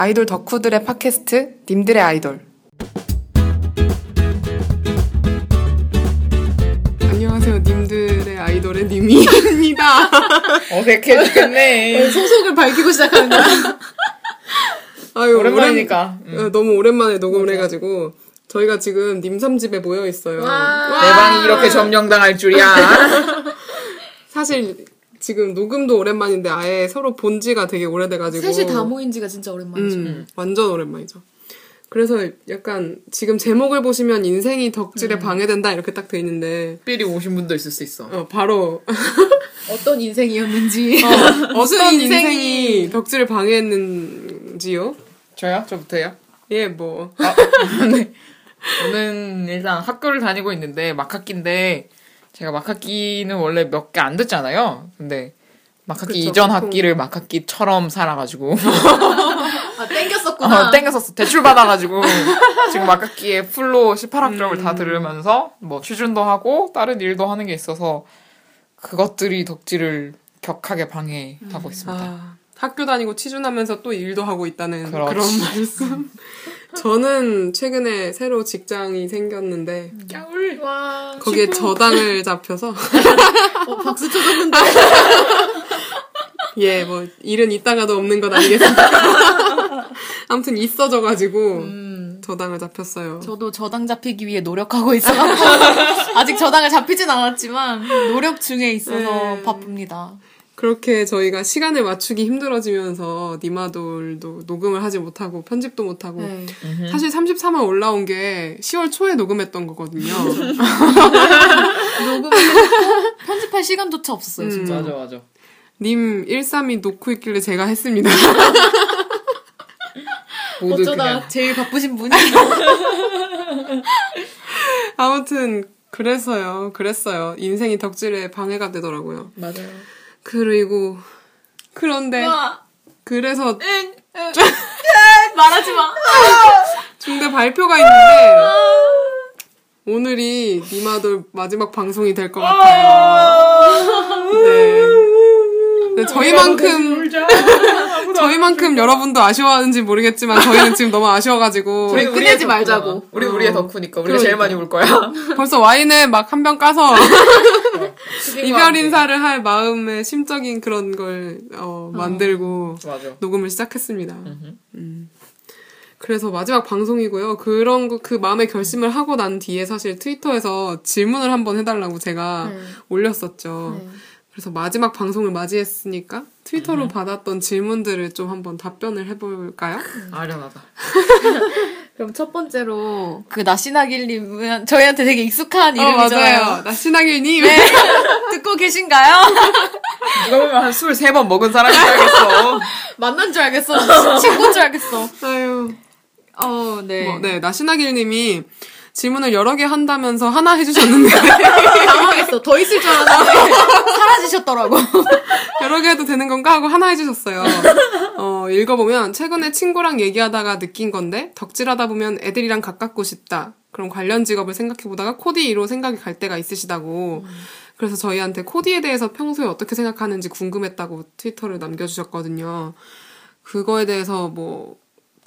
아이돌 덕후들의 팟캐스트 님들의 아이돌 안녕하세요 님들의 아이돌의 님이입니다 어색해 죽겠네. 소속을 밝히고 시작하는 거야. 아유 오랜만이니까. 음. 오랜- 어, 너무 오랜만에 녹음을 해가지고 저희가 지금 님삼집에 모여 있어요 와. 내 방이 이렇게 점령당할 줄이야. 사실 지금 녹음도 오랜만인데 아예 서로 본 지가 되게 오래돼가지고 셋이 다 모인 지가 진짜 오랜만이죠. 음, 완전 오랜만이죠. 그래서 약간 지금 제목을 보시면 인생이 덕질에 음. 방해된다 이렇게 딱 돼 있는데 삘이 오신 분도 있을 수 있어. 어, 바로 어떤 인생이었는지. 무슨 어떤 인생이 덕질을 방해했는지요? 저요? 저부터요? 예, 뭐 아, 네. 저는 일단 학교를 다니고 있는데 막학기인데 제가 막 학기는 원래 몇 개 안 듣잖아요. 근데 막 학기 그쵸, 이전 보통. 학기를 막 학기처럼 살아가지고 아, 땡겼었구나. 어, 땡겼었어. 대출 받아가지고 지금 막 학기에 풀로 18학점을 다 들으면서 뭐 취준도 하고 다른 일도 하는 게 있어서 그것들이 덕질을 격하게 방해하고 있습니다. 아, 학교 다니고 취준하면서 또 일도 하고 있다는 그 그렇지. 런 말씀. 저는 최근에 새로 직장이 생겼는데 겨울 와. 거기에 저당을 잡혀서 어, 박수 쳐줬는데. 예, 뭐 일은 있다가도 없는 것 아니겠습니까? 아무튼 있어져가지고 음. 저당을 잡혔어요. 저도 저당 잡히기 위해 노력하고 있어서 아직 저당을 잡히진 않았지만 노력 중에 있어서 네. 바쁩니다. 그렇게 저희가 시간을 맞추기 힘들어지면서 니마돌도 녹음을 하지 못하고 편집도 못하고 네. 사실 33화 올라온 게 10월 초에 녹음했던 거거든요. 녹음 편집할 시간조차 없었어요, 진짜. 맞아 맞아. 님 132 놓고 있길래 제가 했습니다. 모두 어쩌다 그냥 제일 바쁘신 분이 아무튼 그래서요. 그랬어요. 인생이 덕질에 방해가 되더라고요. 맞아요. 그리고 그런데 와, 그래서 말하지 마. 중대 발표가 있는데 오늘이 니마돌 마지막 방송이 될 것 같아요. 네. 네, 저희만큼 저희만큼 여러분도 아쉬워하는지 모르겠지만 저희는 지금 너무 아쉬워가지고 저희 끝내지 말자고. 우리 우리의 덕후니까 우리 가 제일 많이 울 거야. 벌써 와인을 막한 병 까서 이별. 인사를 할 마음의 심적인 그런 걸 어, 만들고 맞아. 녹음을 시작했습니다. 음. 그래서 마지막 방송이고요. 그런 거, 그 마음의 결심을 하고 난 뒤에 사실 트위터에서 질문을 한번 해달라고 제가 네. 올렸었죠. 네. 그래서 마지막 방송을 맞이했으니까 트위터로 받았던 질문들을 좀 한번 답변을 해볼까요? 아련하다. 그럼 첫 번째로 그 나시나길님은 저희한테 되게 익숙한 어, 이름이잖아요. 맞아요. 나신하길님. 네. 듣고 계신가요? 누가 보면 한술세번 먹은 사람이 알겠어. 만난 줄 알겠어. 친구인 줄 알겠어. 아유. 어, 네. 뭐, 네, 나신하길님이 질문을 여러 개 한다면서 하나 해주셨는데 당황했어. 더 있을 줄 알았는데 사라지셨더라고. 여러 개 해도 되는 건가 하고 하나 해주셨어요. 어, 읽어보면 최근에 친구랑 얘기하다가 느낀 건데 덕질하다 보면 애들이랑 가깝고 싶다. 그럼 관련 직업을 생각해보다가 코디로 생각이 갈 때가 있으시다고. 그래서 저희한테 코디에 대해서 평소에 어떻게 생각하는지 궁금했다고 트위터를 남겨주셨거든요. 그거에 대해서 뭐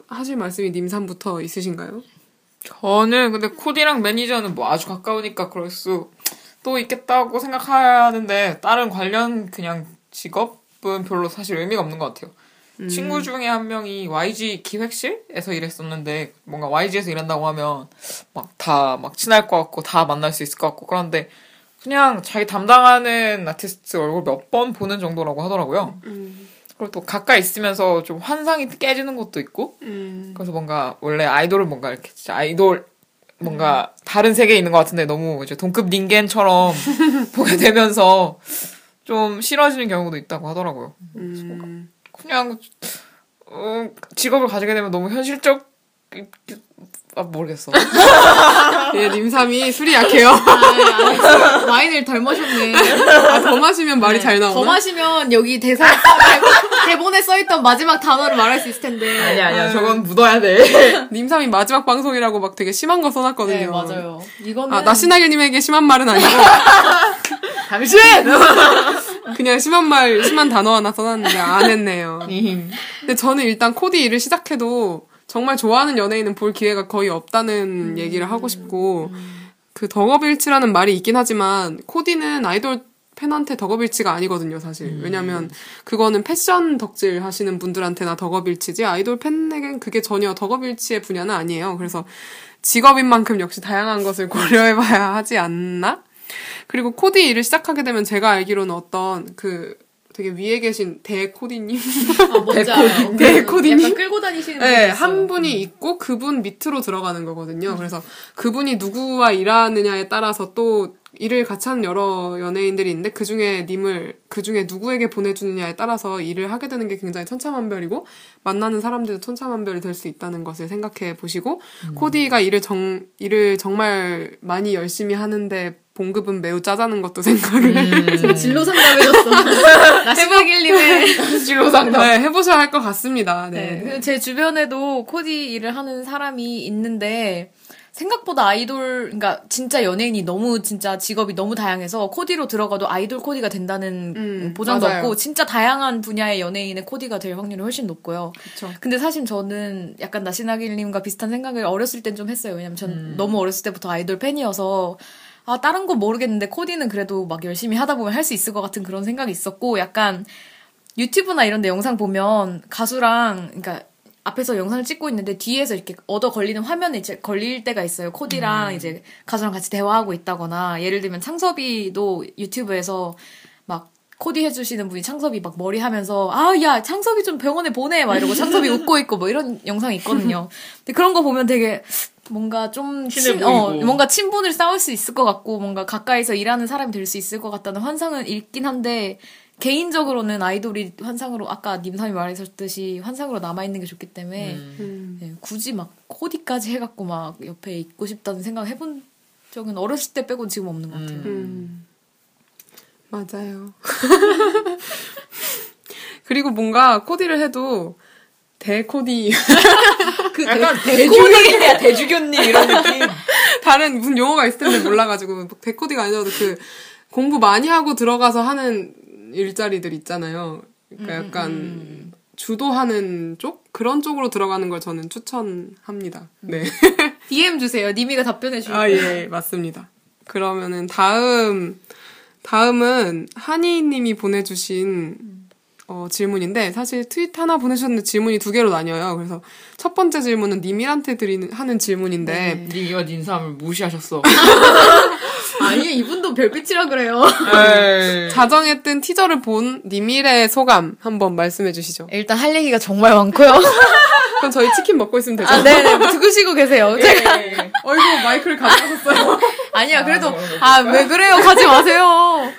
하실 말씀이 님삼부터 있으신가요? 저는 근데 코디랑 매니저는 뭐 아주 가까우니까 그럴 수도 있겠다고 생각하는데 다른 관련 그냥 직업은 별로 사실 의미가 없는 것 같아요. 친구 중에 한 명이 YG 기획실에서 일했었는데 뭔가 YG에서 일한다고 하면 막다막 친할 것 같고 다 만날 수 있을 것 같고 그런데 그냥 자기 담당하는 아티스트 얼굴 몇 번 보는 정도라고 하더라고요. 그리고 또 가까이 있으면서 좀 환상이 깨지는 것도 있고 음, 그래서 뭔가 원래 아이돌은 뭔가 이렇게 진짜 아이돌 뭔가 다른 세계에 있는 것 같은데 너무 이제 동급 닌겐처럼 보게 되면서 좀 싫어지는 경우도 있다고 하더라고요. 음, 그냥 어, 직업을 가지게 되면 너무 현실적 아 모르겠어. 예, 님삼이 술이 약해요. 아, 와인을 덜 마셨네. 아, 더 마시면 말이 잘 나오나? 더 마시면 여기 대사 대본- 대본에 써있던 마지막 단어를 말할 수 있을 텐데. 아니야 아니야 저건 묻어야 돼. 님삼이 마지막 방송이라고 막 되게 심한 거 써놨거든요. 네, 맞아요. 이거는 아, 나시나길님에게 심한 말은 아니고. 당신 그냥 심한 말, 심한 단어 하나 써놨는데 안 했네요. 근데 저는 일단 코디 일을 시작해도 정말 좋아하는 연예인은 볼 기회가 거의 없다는 얘기를 하고 싶고 그 덕업일치라는 말이 있긴 하지만 코디는 아이돌 팬한테 덕업일치가 아니거든요, 사실. 왜냐면 그거는 패션 덕질 하시는 분들한테나 덕업일치지 아이돌 팬에겐 그게 전혀 덕업일치의 분야는 아니에요. 그래서 직업인 만큼 역시 다양한 것을 고려해봐야 하지 않나? 그리고 코디 일을 시작하게 되면 제가 알기로는 어떤 그 되게 위에 계신 대코디님 아, 뭔지 알아요. 네, 코디님? 약간 끌고 다니시는 분이 네. 한 분이 있고 그분 밑으로 들어가는 거거든요. 그래서 그분이 누구와 일하느냐에 따라서 또 일을 같이 하는 여러 연예인들이 있는데 그 중에 님을 그 중에 누구에게 보내주느냐에 따라서 일을 하게 되는 게 굉장히 천차만별이고 만나는 사람들도 천차만별이 될 수 있다는 것을 생각해 보시고 코디가 일을 정 일을 정말 많이 열심히 하는데 봉급은 매우 짜자는 것도 생각을 지금 진로 상담해줬어. 나 심하길님의 진로 상담. 네, 해보셔야 할 것 같습니다. 네. 네. 제 주변에도 코디 일을 하는 사람이 있는데 생각보다 아이돌, 그러니까 진짜 연예인이 너무 진짜 직업이 너무 다양해서 코디로 들어가도 아이돌 코디가 된다는 음, 보장도 맞아요. 없고 진짜 다양한 분야의 연예인의 코디가 될 확률이 훨씬 높고요. 그쵸. 근데 사실 저는 약간 나시나길님과 비슷한 생각을 어렸을 땐 좀 했어요. 왜냐면 전 너무 어렸을 때부터 아이돌 팬이어서 아 다른 건 모르겠는데 코디는 그래도 막 열심히 하다 보면 할 수 있을 것 같은 그런 생각이 있었고 약간 유튜브나 이런 데 영상 보면 가수랑 그러니까 앞에서 영상을 찍고 있는데 뒤에서 이렇게 얻어 걸리는 화면에 이제 걸릴 때가 있어요. 코디랑 이제 가수랑 같이 대화하고 있다거나 예를 들면 창섭이도 유튜브에서 막 코디 해주시는 분이 창섭이 막 머리 하면서 아 야 창섭이 좀 병원에 보내 막 이러고 창섭이 웃고 있고 뭐 이런 영상이 있거든요. 근데 그런 거 보면 되게 뭔가 좀 친- 어. 뭔가 친분을 쌓을 수 있을 것 같고 뭔가 가까이서 일하는 사람이 될 수 있을 것 같다는 환상은 있긴 한데 개인적으로는 아이돌이 환상으로 아까 님삼이 말하셨듯이 환상으로 남아 있는 게 좋기 때문에 음. 네, 굳이 막 코디까지 해갖고 막 옆에 있고 싶다는 생각 해본 적은 어렸을 때 빼곤 지금 없는 것 같아요. 음. 맞아요. 그리고 뭔가 코디를 해도 대코디 그 약간 대주교님이야 대주교님 이런 느낌. 다른 무슨 용어가 있을 텐데 몰라가지고 뭐 대코디가 아니어도 그 공부 많이 하고 들어가서 하는 일자리들 있잖아요. 그러니까 약간 주도하는 쪽 그런 쪽으로 들어가는 걸 저는 추천합니다. 네. DM 주세요. 님이가 답변해 주세요. 아, 예, 맞습니다. 그러면은 다음, 다음은 한이님이 보내주신 어, 질문인데 사실 트윗 하나 보내주셨는데 질문이 두 개로 나뉘어요. 그래서 첫 번째 질문은 님일한테 드리는 하는 질문인데 니가 닌삼을 무시하셨어. 아니 이분도 별빛이라 그래요. 에이. 자정에 뜬 티저를 본 님일의 소감 한번 말씀해 주시죠. 일단 할 얘기가 정말 많고요. 그럼 저희 치킨 먹고 있으면 되죠? 아, 네네. 들으시고 계세요. 제가 어이구 마이크를 가져가셨어요. 아니야, 그래도 아 왜 그래요? 가지 마세요.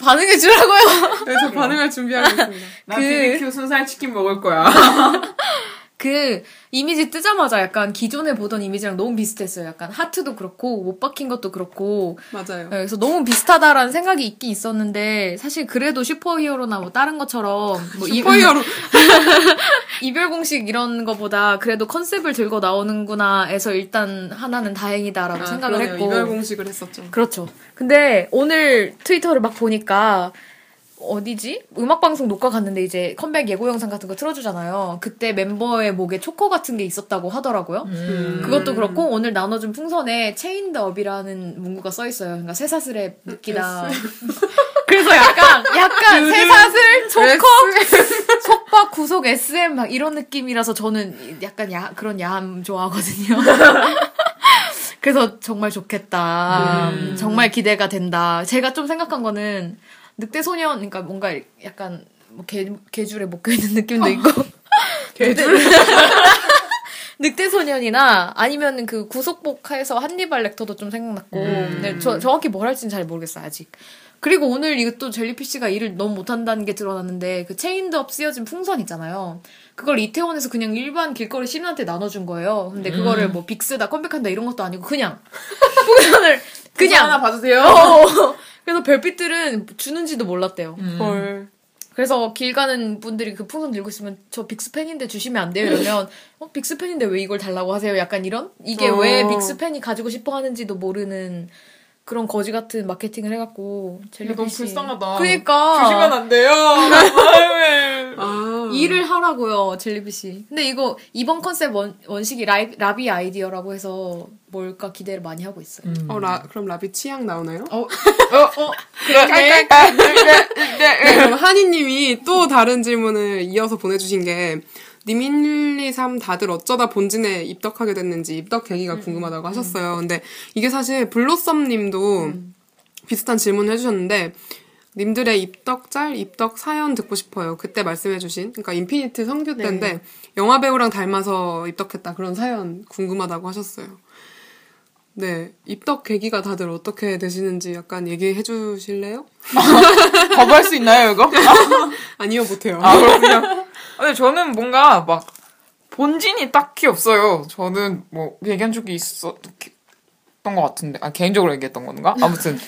반응해 주라고요. 네, 저 반응할 준비하고 있습니다. 나 그- BBQ 순살 치킨 먹을 거야. 그 이미지 뜨자마자 약간 기존에 보던 이미지랑 너무 비슷했어요. 약간 하트도 그렇고 못 박힌 것도 그렇고 맞아요. 네, 그래서 너무 비슷하다라는 생각이 있긴 있었는데 사실 그래도 슈퍼히어로나 뭐 다른 것처럼 뭐 이- 슈퍼히어로. 이별 공식 이런 거보다 그래도 컨셉을 들고 나오는구나 해서 일단 하나는 다행이다라고 아, 생각을 그러네요. 했고 이별 공식을 했었죠. 그렇죠. 근데 오늘 트위터를 막 보니까 어디지? 음악방송 녹화 갔는데 이제 컴백 예고 영상 같은 거 틀어주잖아요. 그때 멤버의 목에 초커 같은 게 있었다고 하더라고요. 음. 그것도 그렇고 오늘 나눠준 풍선에 Chained Up이라는 문구가 써 있어요. 그러니까 쇠사슬에 묶이다. 그래서 약간 약간 쇠사슬 초커 속박 구속 SM 막 이런 느낌이라서 저는 약간 야 그런 야함 좋아하거든요. 그래서 정말 좋겠다. 음. 정말 기대가 된다. 제가 좀 생각한 거는 늑대 소년 그러니까 뭔가 약간 뭐 개, 개줄에 묶여 있는 느낌도 있고. 개줄? 늑대 소년이나 아니면 그 구속복해서 한니발 렉터도 좀 생각났고. 근데 저, 정확히 뭘 할지는 잘 모르겠어요 아직. 그리고 오늘 이것도 젤리피쉬가 일을 너무 못한다는 게 드러났는데 그 Chained Up 쓰여진 풍선 있잖아요. 그걸 이태원에서 그냥 일반 길거리 시민한테 나눠준 거예요. 근데 그거를 뭐 빅스다 컴백한다 이런 것도 아니고 그냥. 풍선을 그냥 그냥. 하나 봐주세요. 어. 그래서 별빛들은 주는지도 몰랐대요. 헐. 그래서 길 가는 분들이 그 풍선 들고 있으면 저 빅스 팬인데 주시면 안 돼요 이러면 어 빅스 팬인데 왜 이걸 달라고 하세요? 약간 이런 이게 어. 왜 빅스 팬이 가지고 싶어 하는지도 모르는 그런 거지 같은 마케팅을 해갖고 젤리피시 너무 불쌍하다. 그러니까 주시면 안 돼요. 아유. 아. 일을 하라고요 젤리피시. 근데 이거 이번 컨셉 원, 원식이 라이, 라비 아이디어라고 해서 뭘까 기대를 많이 하고 있어요. 어, 라, 그럼 라비 취향 나오나요? 어, 어, 그래. 네, 그럼 한이님이 또 다른 질문을 이어서 보내주신 게 니민리3 다들 어쩌다 본진에 입덕하게 됐는지 입덕 계기가 궁금하다고 하셨어요. 근데 이게 사실 블로썸 님도 비슷한 질문을 해주셨는데 님들의 입덕짤, 입덕 사연 듣고 싶어요. 그때 말씀해주신 그러니까 인피니트 성규 때인데 영화 배우랑 닮아서 입덕했다 그런 사연 궁금하다고 하셨어요. 네, 입덕 계기가 다들 어떻게 되시는지 약간 얘기해 주실래요? 거부할 수 있나요, 이거? 아니요, 못해요. 아, 그렇군요. 근데 저는 뭔가 막 본진이 딱히 없어요. 저는 뭐 얘기한 적이 있었 던 것 같은데, 아, 개인적으로 얘기했던 건가? 아무튼,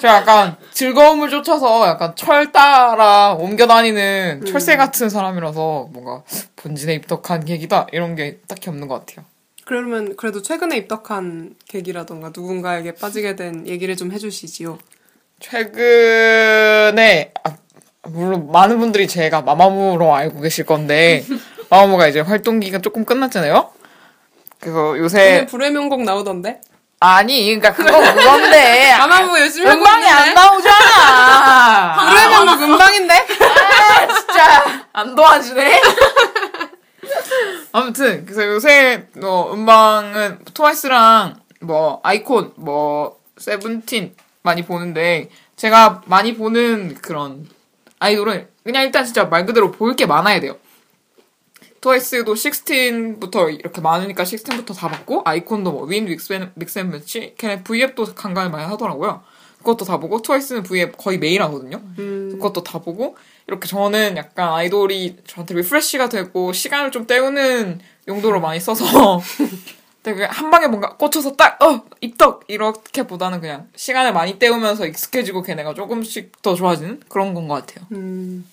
제가 약간 즐거움을 쫓아서 약간 철 따라 옮겨 다니는 철새 같은 사람이라서 뭔가 본진에 입덕한 계기다? 이런 게 딱히 없는 것 같아요. 그러면 그래도 최근에 입덕한 계기라던가 누군가에게 빠지게 된 얘기를 좀 해주시지요. 최근에 아, 물론 많은 분들이 제가 마마무로 알고 계실 건데 마마무가 이제 활동 기간 조금 끝났잖아요. 그래서 요새 불의 명곡 나오던데? 아니 그러니까 그거 그건데 아마무 열심히 하고 음방이 안 있는데? 나오잖아. 불의 명곡 음방인데? 아, 진짜 안 도와주네. 아무튼 그래서 요새 뭐 음방은 트와이스랑 뭐 아이콘 뭐 세븐틴 많이 보는데 제가 많이 보는 그런 아이돌은 그냥 일단 진짜 말 그대로 볼 게 많아야 돼요. 트와이스도 16부터 이렇게 많으니까 16부터 다 봤고 아이콘도 뭐 WIN, Mix and, Mix and Match 걔네 V앱도 간간히 많이 하더라고요. 그것도 다 보고 트와이스는 V앱 거의 매일 하거든요. 그것도 다 보고 이렇게 저는 약간 아이돌이 저한테 refresh가 되고 시간을 좀 때우는 용도로 많이 써서 되게 한 방에 뭔가 꽂혀서 딱 어 입덕 이렇게 보다는 그냥 시간을 많이 때우면서 익숙해지고 걔네가 조금씩 더 좋아지는 그런 건 것 같아요. 음.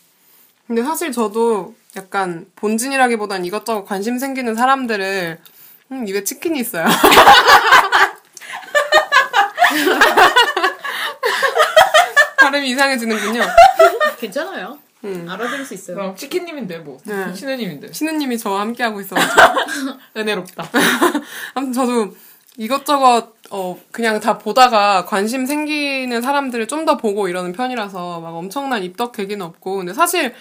근데 사실 저도 약간 본진이라기보단 이것저것 관심 생기는 사람들을 음, 입에 치킨이 있어요. 발음이 이상해지는군요. 괜찮아요. 음. 알아들을 수 있어요. 그럼 치킨님인데 뭐 네. 신우님인데 신우님이 저와 함께 하고 있어가지고. 은혜롭다. 아무튼 저도 이것저것 어 그냥 다 보다가 관심 생기는 사람들을 좀 더 보고 이러는 편이라서 막 엄청난 입덕 계기는 없고 근데 사실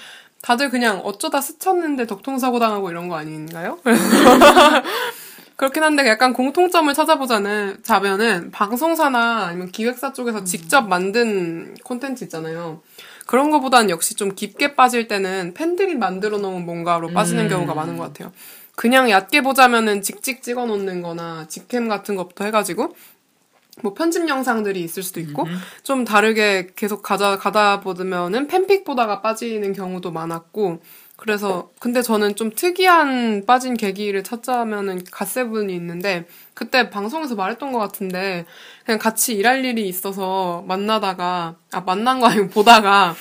다들 그냥 어쩌다 스쳤는데 덕통사고 당하고 이런 거 아닌가요? 그렇긴 한데 약간 공통점을 찾아보자는 자면은 방송사나 아니면 기획사 쪽에서 직접 만든 콘텐츠 있잖아요. 그런 거보단 역시 좀 깊게 빠질 때는 팬들이 만들어 놓은 뭔가로 빠지는 경우가 많은 것 같아요. 그냥 얕게 보자면은 직직 찍어 놓는 거나 직캠 같은 것부터 해가지고 뭐 편집 영상들이 있을 수도 있고 좀 다르게 계속 가자 가다 보면은 팬픽 보다가 빠지는 경우도 많았고 그래서 근데 저는 좀 특이한 빠진 계기를 찾자면은 갓세븐이 있는데 그때 방송에서 말했던 것 같은데 그냥 같이 일할 일이 있어서 만나다가 아 만난 거 아니고 보다가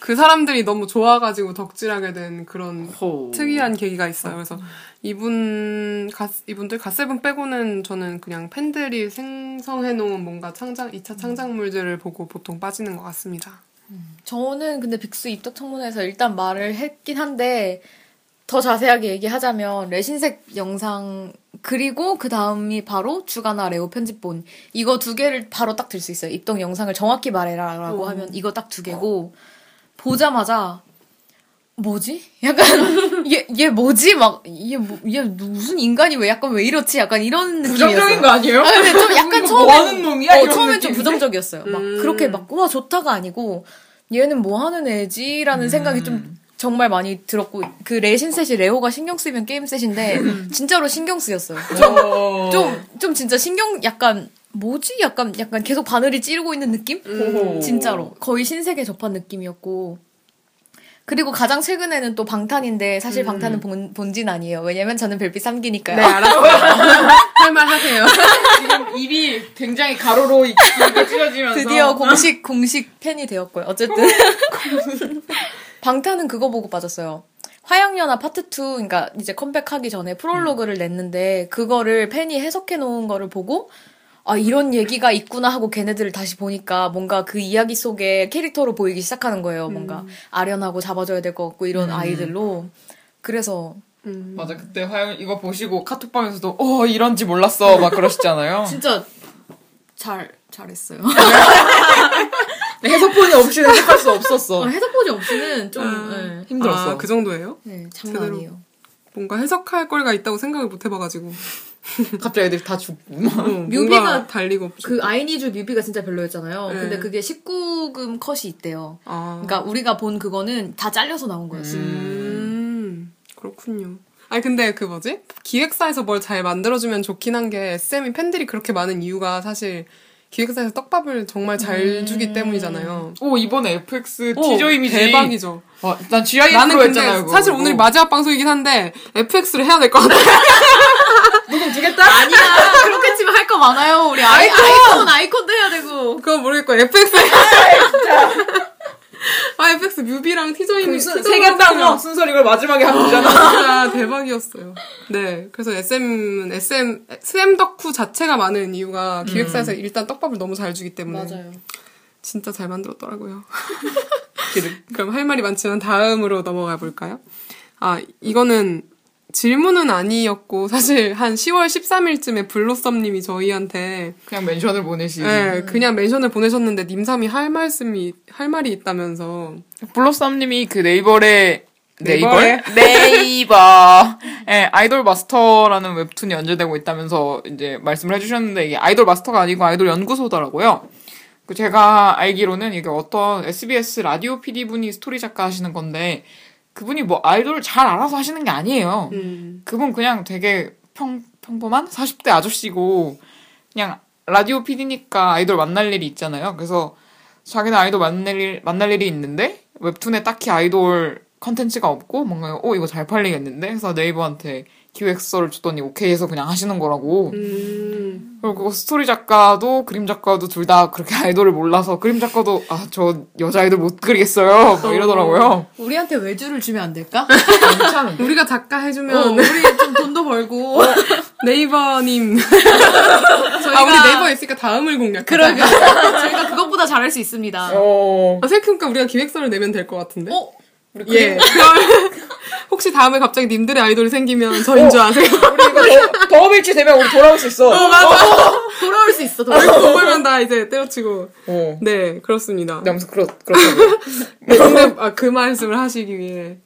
그 사람들이 너무 좋아가지고 덕질하게 된 그런 호. 특이한 계기가 있어요. 그래서 이분 가, 이분들 갓세븐 빼고는 저는 그냥 팬들이 생성해놓은 뭔가 창작 2차 창작물들을 보고 보통 빠지는 것 같습니다. 저는 근데 빅스 입덕 청문회에서 일단 말을 했긴 한데 더 자세하게 얘기하자면 레신색 영상 그리고 그 다음이 바로 주간아 레오 편집본 이거 두 개를 바로 딱 들 수 있어요. 입덕 영상을 정확히 말해라라고 오. 하면 이거 딱 두 개고 보자마자 뭐지? 약간 얘 얘 뭐지? 막얘얘 뭐, 얘 무슨 인간이 왜 약간 왜 이렇지? 약간 이런 느낌이었어요. 부정적인 거 아니에요? 아, 근데 좀 약간 처음에 뭐 하는 놈이야? 어, 처음엔 좀? 부정적이었어요. 막 음. 그렇게 막 우와 좋다가 아니고 얘는 뭐 하는 애지라는 생각이 좀 정말 많이 들었고 그 레신셋이 레오가 신경 쓰이면 게임 셋인데 진짜로 신경 쓰였어요. 좀좀 좀 진짜 신경 약간 뭐지? 약간 약간 계속 바늘이 찌르고 있는 느낌? 오. 진짜로 거의 신세계 접한 느낌이었고 그리고 가장 최근에는 또 방탄인데 사실 방탄은 본, 본진 아니에요. 왜냐면 저는 별빛 3기니까요. 네, 알았어요. 할말 하세요. 지금 입이 굉장히 가로로 길게 찢어지면서 드디어 공식 공식 팬이 되었고요. 어쨌든 방탄은 그거 보고 빠졌어요. 화양연화 파트 2, 그러니까 이제 컴백하기 전에 프롤로그를 냈는데 그거를 팬이 해석해 놓은 거를 보고 아 이런 얘기가 있구나 하고 걔네들을 다시 보니까 뭔가 그 이야기 속에 캐릭터로 보이기 시작하는 거예요. 뭔가 아련하고 잡아줘야 될 것 같고 이런 아이들로. 그래서 음. 맞아 그때 화영 이거 보시고 카톡방에서도 어 이런지 몰랐어 막 그러시잖아요. 진짜 잘 잘했어요. 해석본이 없이는 해석할 수 없었어. 해석보지 없이는 좀 아. 네. 힘들었어. 아, 그 정도예요? 네, 장난. 아니에요. 뭔가 해석할 거리가 있다고 생각을 못 해봐가지고. 갑자기 애들이 다 죽고. 어, 뮤비가 달리고 없죠. 그 아이니주 뮤비가 진짜 별로였잖아요. 네. 근데 그게 19금 컷이 있대요. 아. 그러니까 우리가 본 그거는 다 잘려서 나온 거였어요. 음, 그렇군요. 아니, 근데 그 뭐지? 기획사에서 뭘 잘 만들어주면 좋긴 한 게 SM이 팬들이 그렇게 많은 이유가 사실 기획사에서 떡밥을 정말 잘 주기 때문이잖아요. 오 이번에 FX 오, 티저 이미지 대박이죠. 와, 난 GIF 나는 로 근데 했잖아요. 그거. 사실 오늘 마지막 방송이긴 한데 FX를 해야 될 것 같아. 녹음 주겠다. 아니야, 그렇게 치면 할 거 많아요. 우리 아이, 아이콘, 아이콘도 해야 되고. 그거 모르겠고 FX. 아 FX 뮤비랑 티저 이미지 그 세개 따고 순서를 이걸 마지막에 하면 되잖아. 진짜 대박이었어요. 네. 그래서 SM은 SM, SM 덕후 자체가 많은 이유가 기획사에서 일단 떡밥을 너무 잘 주기 때문에. 진짜 잘 만들었더라고요. 그럼 할 말이 많지만 다음으로 넘어가 볼까요? 아, 이거는 질문은 아니었고, 사실 한 10월 13일쯤에 블로썸님이 저희한테, 그냥 멘션을 보내시. 네, 그냥 멘션을 보내셨는데, 님삼이 할 말씀이, 할 말이 있다면서. 블러썸님이 그 네이버에? 네이버 네이버 예 아이돌 마스터라는 웹툰이 연재되고 있다면서 이제 말씀을 해주셨는데 이게 아이돌 마스터가 아니고 아이돌 연구소더라고요. 그 제가 알기로는 이게 어떤 SBS 라디오 PD 분이 스토리 작가 하시는 건데 그분이 뭐 아이돌을 잘 알아서 하시는 게 아니에요. 음. 그분 그냥 되게 평, 평범한 40대 아저씨고, 그냥 라디오 PD니까 아이돌 만날 일이 있잖아요. 그래서 자기는 아이돌 만날, 일, 만날 일이 있는데, 웹툰에 딱히 아이돌 컨텐츠가 없고, 뭔가, 어, 이거 잘 팔리겠는데? 해서 네이버한테 기획서를 줬더니 오케이 해서 그냥 하시는 거라고. 음. 그리고 스토리 작가도 그림 작가도 둘 다 그렇게 아이돌을 몰라서 그림 작가도 아, 저 여자 아이돌 못 그리겠어요. 막 이러더라고요. 우리한테 외주를 주면 안 될까? 괜찮은데? 우리가 작가 해주면, 어, 우리 좀 돈도 벌고. 네이버님. 저희가 아, 우리 네이버에 있으니까 다음을 공략. 그러게. 저희가 그것보다 잘할 수 있습니다. 어. 아, 생각해보니까 우리가 기획서를 내면 될 것 같은데? 어? 예. 그럼 혹시 다음에 갑자기 님들의 아이돌이 생기면 저인 줄 아세요? 우리 이거 더, 더업일치 되면 우리 돌아올 수 있어. 돌아올 수 있어, 돌아올 수돈 벌면 다 이제 때려치고. 어. 네, 그렇습니다. 네, 아무튼 그렇, 그렇다고. 네, 근데 아, 그 말씀을 하시기 위해.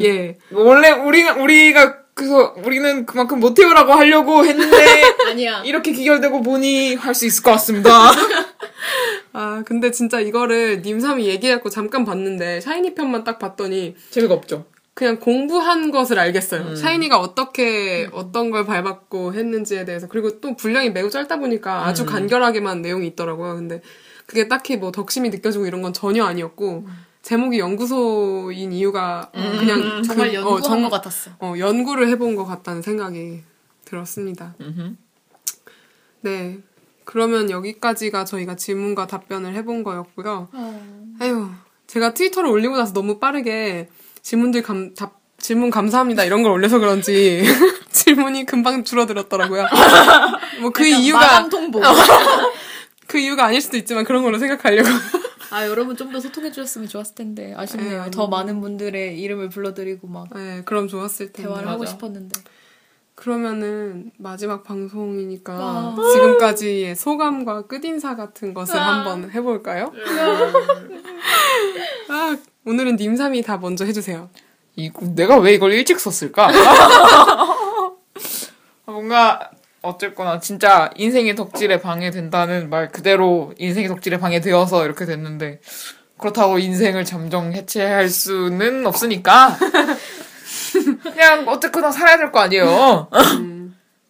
예. 원래 우리가, 우리가, 그래서 우리는 그만큼 모티브라고 하려고 했는데, 아니야. 이렇게 기결되고 보니 할 수 있을 것 같습니다. 아, 근데 진짜 이거를 님삼이 얘기해갖고 잠깐 봤는데, 샤이니 편만 딱 봤더니, 재미가 없죠. 그냥 공부한 것을 알겠어요. 샤이니가 어떻게 어떤 걸 밟았고 했는지에 대해서 그리고 또 분량이 매우 짧다 보니까 아주 간결하게만 내용이 있더라고요. 근데 그게 딱히 뭐 덕심이 느껴지고 이런 건 전혀 아니었고 제목이 연구소인 이유가 그냥 정말 그, 연구한 어, 정- 것 같았어. 어, 연구를 해본 것 같다는 생각이 들었습니다. 네. 그러면 여기까지가 저희가 질문과 답변을 해본 거였고요. 아유, 제가 트위터를 올리고 나서 너무 빠르게 질문들 감, 답, 질문 감사합니다 이런 걸 올려서 그런지 질문이 금방 줄어들었더라고요. 뭐 그 이유가 마감 통보. 그 이유가 아닐 수도 있지만 그런 걸로 생각하려고. 아, 여러분 좀 더 소통해 주셨으면 좋았을 텐데. 아쉽네요. 네, 더 많은 분들의 이름을 불러드리고 막 네, 그럼 좋았을 텐데. 대화를 하고 맞아. 싶었는데. 그러면 마지막 방송이니까 아. 지금까지의 소감과 끝인사 같은 것을 아. 한번 해볼까요? 아, 오늘은 님삼이 다 먼저 해주세요. 이거, 내가 왜 이걸 일찍 썼을까? 뭔가, 어쨌거나, 진짜 인생의 덕질에 방해된다는 말 그대로 인생의 덕질에 방해되어서 이렇게 됐는데, 그렇다고 인생을 잠정 해체할 수는 없으니까, 그냥 어쨌거나 살아야 될 거 아니에요.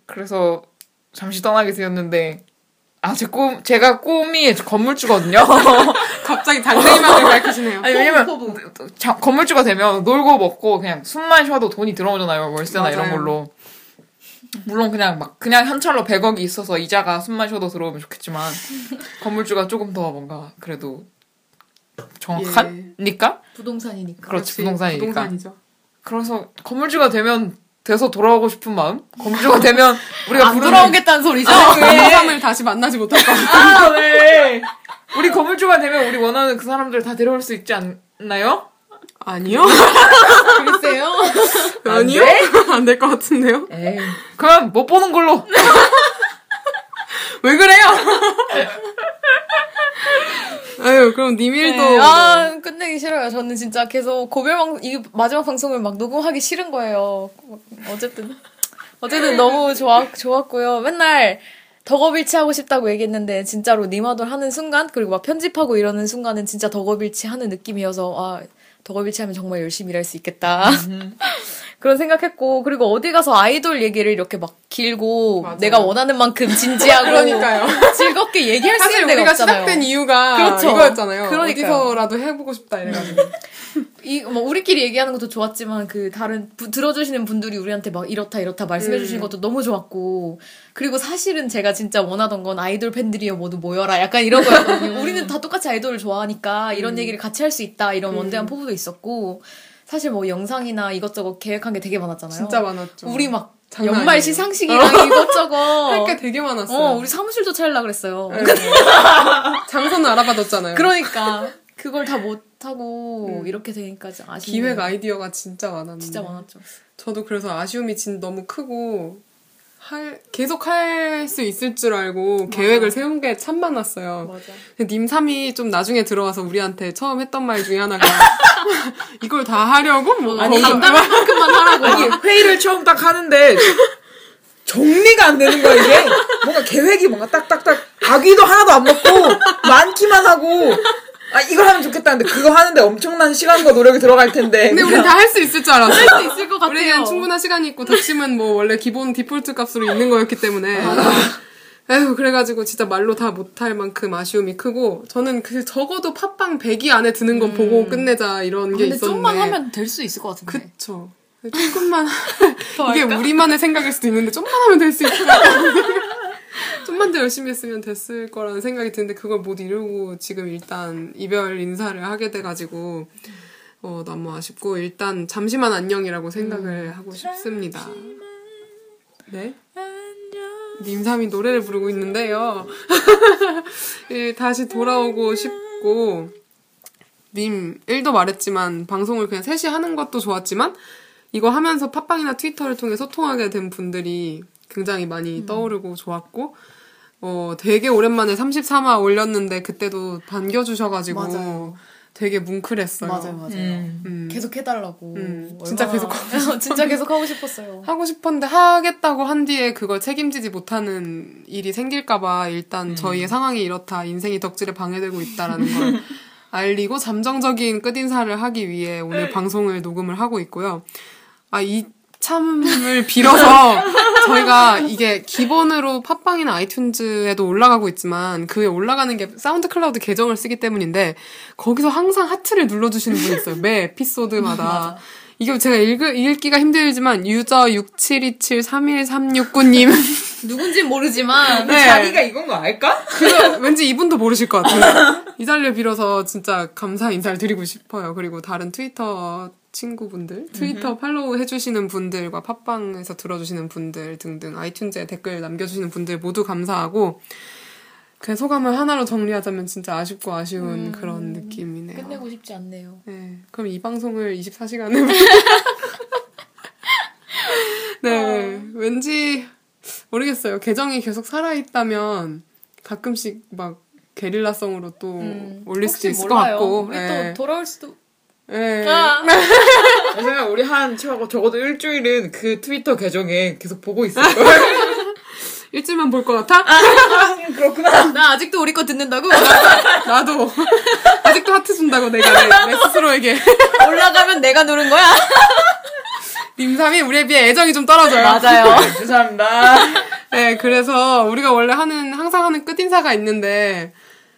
그래서, 잠시 떠나게 되었는데, 아, 제 꿈, 제가 꿈이 건물주거든요. 갑자기 장래희망을 밝히시네요. 아니, 왜냐면, 포부, 자, 건물주가 되면 놀고 먹고 그냥 숨만 쉬어도 돈이 들어오잖아요. 월세나 이런 맞아요. 걸로. 물론 그냥 막, 그냥 현찰로 100억이 있어서 이자가 숨만 쉬어도 들어오면 좋겠지만, 건물주가 조금 더 뭔가, 그래도, 정확하니까? 부동산이니까. 그렇지, 부동산이니까. 부동산이죠. 그래서 건물주가 되면 돼서 돌아오고 싶은 마음? 거물주가 되면 우리가 안 부르는 돌아오겠다는 소리죠. 남삼을 다시 만나지 못할 것 같아. 아, 왜? 우리 거물주가 되면 우리 원하는 그 사람들 다 데려올 수 있지 않나요? 아니요? 글쎄요. 아니요? 안 될 것 같은데요? 에이. 그럼 못 보는 걸로. 왜 그래요? 아유, 그럼 니밀도. 네, 아, 끝내기 싫어요. 저는 진짜 계속 고별방, 이 마지막 방송을 막 녹음하기 싫은 거예요. 어쨌든. 어쨌든 너무 좋아, 좋았고요. 맨날 덕업일치 하고 싶다고 얘기했는데, 진짜로 니마돌 하는 순간, 그리고 막 편집하고 이러는 순간은 진짜 덕업일치 하는 느낌이어서, 아, 덕업일치 하면 정말 열심히 일할 수 있겠다. 그런 생각했고, 그리고 어디 가서 아이돌 얘기를 이렇게 막 길고, 맞아요. 내가 원하는 만큼 진지하고, 그러니까요. 즐겁게 얘기할 수 있는 데가 없잖아요. 시작된 이유가 그렇죠. 이거였잖아요. 그러니까요. 어디서라도 해보고 싶다 이래가지고. 이, 뭐, 우리끼리 얘기하는 것도 좋았지만, 그, 다른, 부- 들어주시는 분들이 우리한테 막 이렇다, 이렇다 말씀해주시는 것도 너무 좋았고, 그리고 사실은 제가 진짜 원하던 건 아이돌 팬들이여 모두 모여라. 약간 이런 거였거든요. 우리는 다 똑같이 아이돌을 좋아하니까, 이런 얘기를 같이 할 수 있다. 이런 원대한 포부도 있었고, 사실 뭐 영상이나 이것저것 계획한 게 되게 많았잖아요. 진짜 많았죠. 우리 막, 연말. 시상식이랑 이것저것. 할 게 되게 많았어요. 어, 우리 사무실도 차리려 그랬어요. 네. 장소는 알아봐뒀잖아요. 그러니까. 그걸 다 못하고, 이렇게 되니까 좀 아쉽네요. 기획 아이디어가 진짜 많았는데. 진짜 많았죠. 저도 그래서 아쉬움이 진 너무 크고 할 계속 할 수 있을 줄 알고 계획을 세운 게 참 많았어요. 맞아. 님삼이 좀 나중에 들어와서 우리한테 처음 했던 말 중에 하나가 이걸 다 하려고 뭐 아니, 담당할 만큼만 하라고. 아니, 회의를 처음 딱 하는데, 정리가 안 되는 거야, 이게. 뭔가 계획이 뭔가 딱딱딱, 아기도 하나도 안 먹고, 많기만 하고, 아, 이걸 하면 좋겠다는데, 그거 하는데 엄청난 시간과 노력이 들어갈 텐데. 근데 우리 다 할 수 있을 줄 알았어. 할 수 있을 것 같아요. 우리는 충분한 시간이 있고 덕심은 뭐 원래 기본 디폴트 값으로 있는 거였기 때문에. 에휴 그래가지고 진짜 말로 다 못할 만큼 아쉬움이 크고 저는 그 적어도 팟빵 100위 안에 드는 건 보고 끝내자 이런 게 음. 근데 있었는데 좀만 하면 될 수 있을 것 같은데. 그쵸 조금만 더 이게 할까? 우리만의 생각일 수도 있는데 좀만 하면 될 수 있을 것 같은데 좀만 더 열심히 했으면 됐을 거라는 생각이 드는데 그걸 못 이루고 지금 일단 이별 인사를 하게 돼가지고 어, 너무 아쉽고 일단 잠시만 안녕이라고 생각을 하고 싶습니다. 네? 님삼이 노래를 부르고 있는데요. 예, 다시 돌아오고 싶고 님 1도 말했지만 방송을 그냥 셋이 하는 것도 좋았지만 이거 하면서 팟빵이나 트위터를 통해 소통하게 된 분들이 굉장히 많이 떠오르고 좋았고 어 되게 오랜만에 33화 올렸는데 그때도 반겨주셔가지고 맞아요. 되게 뭉클했어요. 맞아요, 맞아요. 음. 음. 계속 해달라고. 음, 진짜 얼마나- 계속 진짜 계속 하고 싶었어요. 하고 싶었는데 하겠다고 한 뒤에 그걸 책임지지 못하는 일이 생길까봐 일단 음. 저희의 상황이 이렇다 인생이 덕질에 방해되고 있다라는 걸 알리고 잠정적인 끝인사를 하기 위해 오늘 방송을 녹음을 하고 있고요. 아, 이 참을 빌어서 저희가 이게 기본으로 팟빵이나 아이튠즈에도 올라가고 있지만 그에 올라가는 게 사운드 클라우드 계정을 쓰기 때문인데 거기서 항상 하트를 눌러주시는 분이 있어요. 매 에피소드마다. 이게 제가 읽, 읽기가 힘들지만 유저 67273136구님 누군지 모르지만 네. 자기가 이건 거 알까? 그거 왠지 이분도 모르실 것 같아요. 이 자리를 빌어서 진짜 감사 인사를 드리고 싶어요. 그리고 다른 트위터 친구분들, 트위터 팔로우 해주시는 분들과 팟빵에서 들어주시는 분들 등등 아이튠즈에 댓글 남겨주시는 분들 모두 감사하고 그 소감을 하나로 정리하자면 진짜 아쉽고 아쉬운 그런 느낌이네요. 끝내고 싶지 않네요. 네, 그럼 이 방송을 24시간을 네, 왠지 모르겠어요. 계정이 계속 살아있다면 가끔씩 막 게릴라성으로 또 올릴 수도 음. 있을 몰라요. 것 같고. 우리 예. 또 돌아올 수도. 예. 아, 그래서 우리 한 최고 적어도 일주일은 그 트위터 계정에 계속 보고 있을 거야. 일주일만 볼 것 같아? 그렇구나. 나 아직도 우리 거 듣는다고? 나도. 아직도 하트 준다고 내가 내, 내 스스로에게. 올라가면 내가 누른 거야? 님삼이 우리에 비해 애정이 좀 떨어져요. 맞아요. 죄송합니다. 네, 그래서 우리가 원래 하는, 항상 하는 끝인사가 있는데,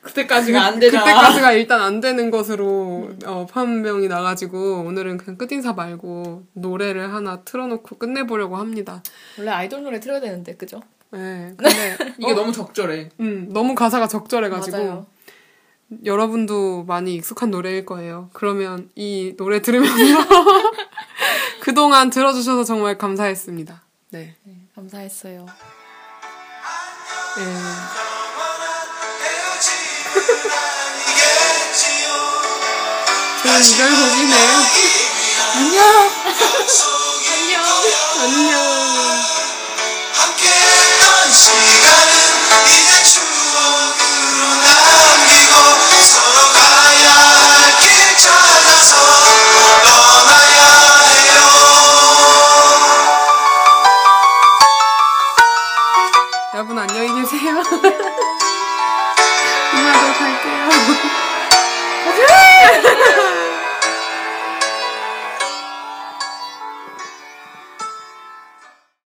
그때까지가 안 그 되잖아. 그때까지가 일단 안 되는 것으로 어, 판명이 나가지고 오늘은 그냥 끝인사 말고 노래를 하나 틀어놓고 끝내보려고 합니다. 원래 아이돌 노래 틀어야 되는데 그죠? 네. 근데 이게 어, 너무 적절해. 음, 너무 가사가 적절해가지고. 맞아요. 여러분도 많이 익숙한 노래일 거예요. 그러면 이 노래 들으면서 그동안 들어주셔서 정말 감사했습니다. 네. 네 감사했어요. 네. 네, 이걸 보시네. 안녕. 안녕. 안녕. 함께 시간은 이제 추억으로 남기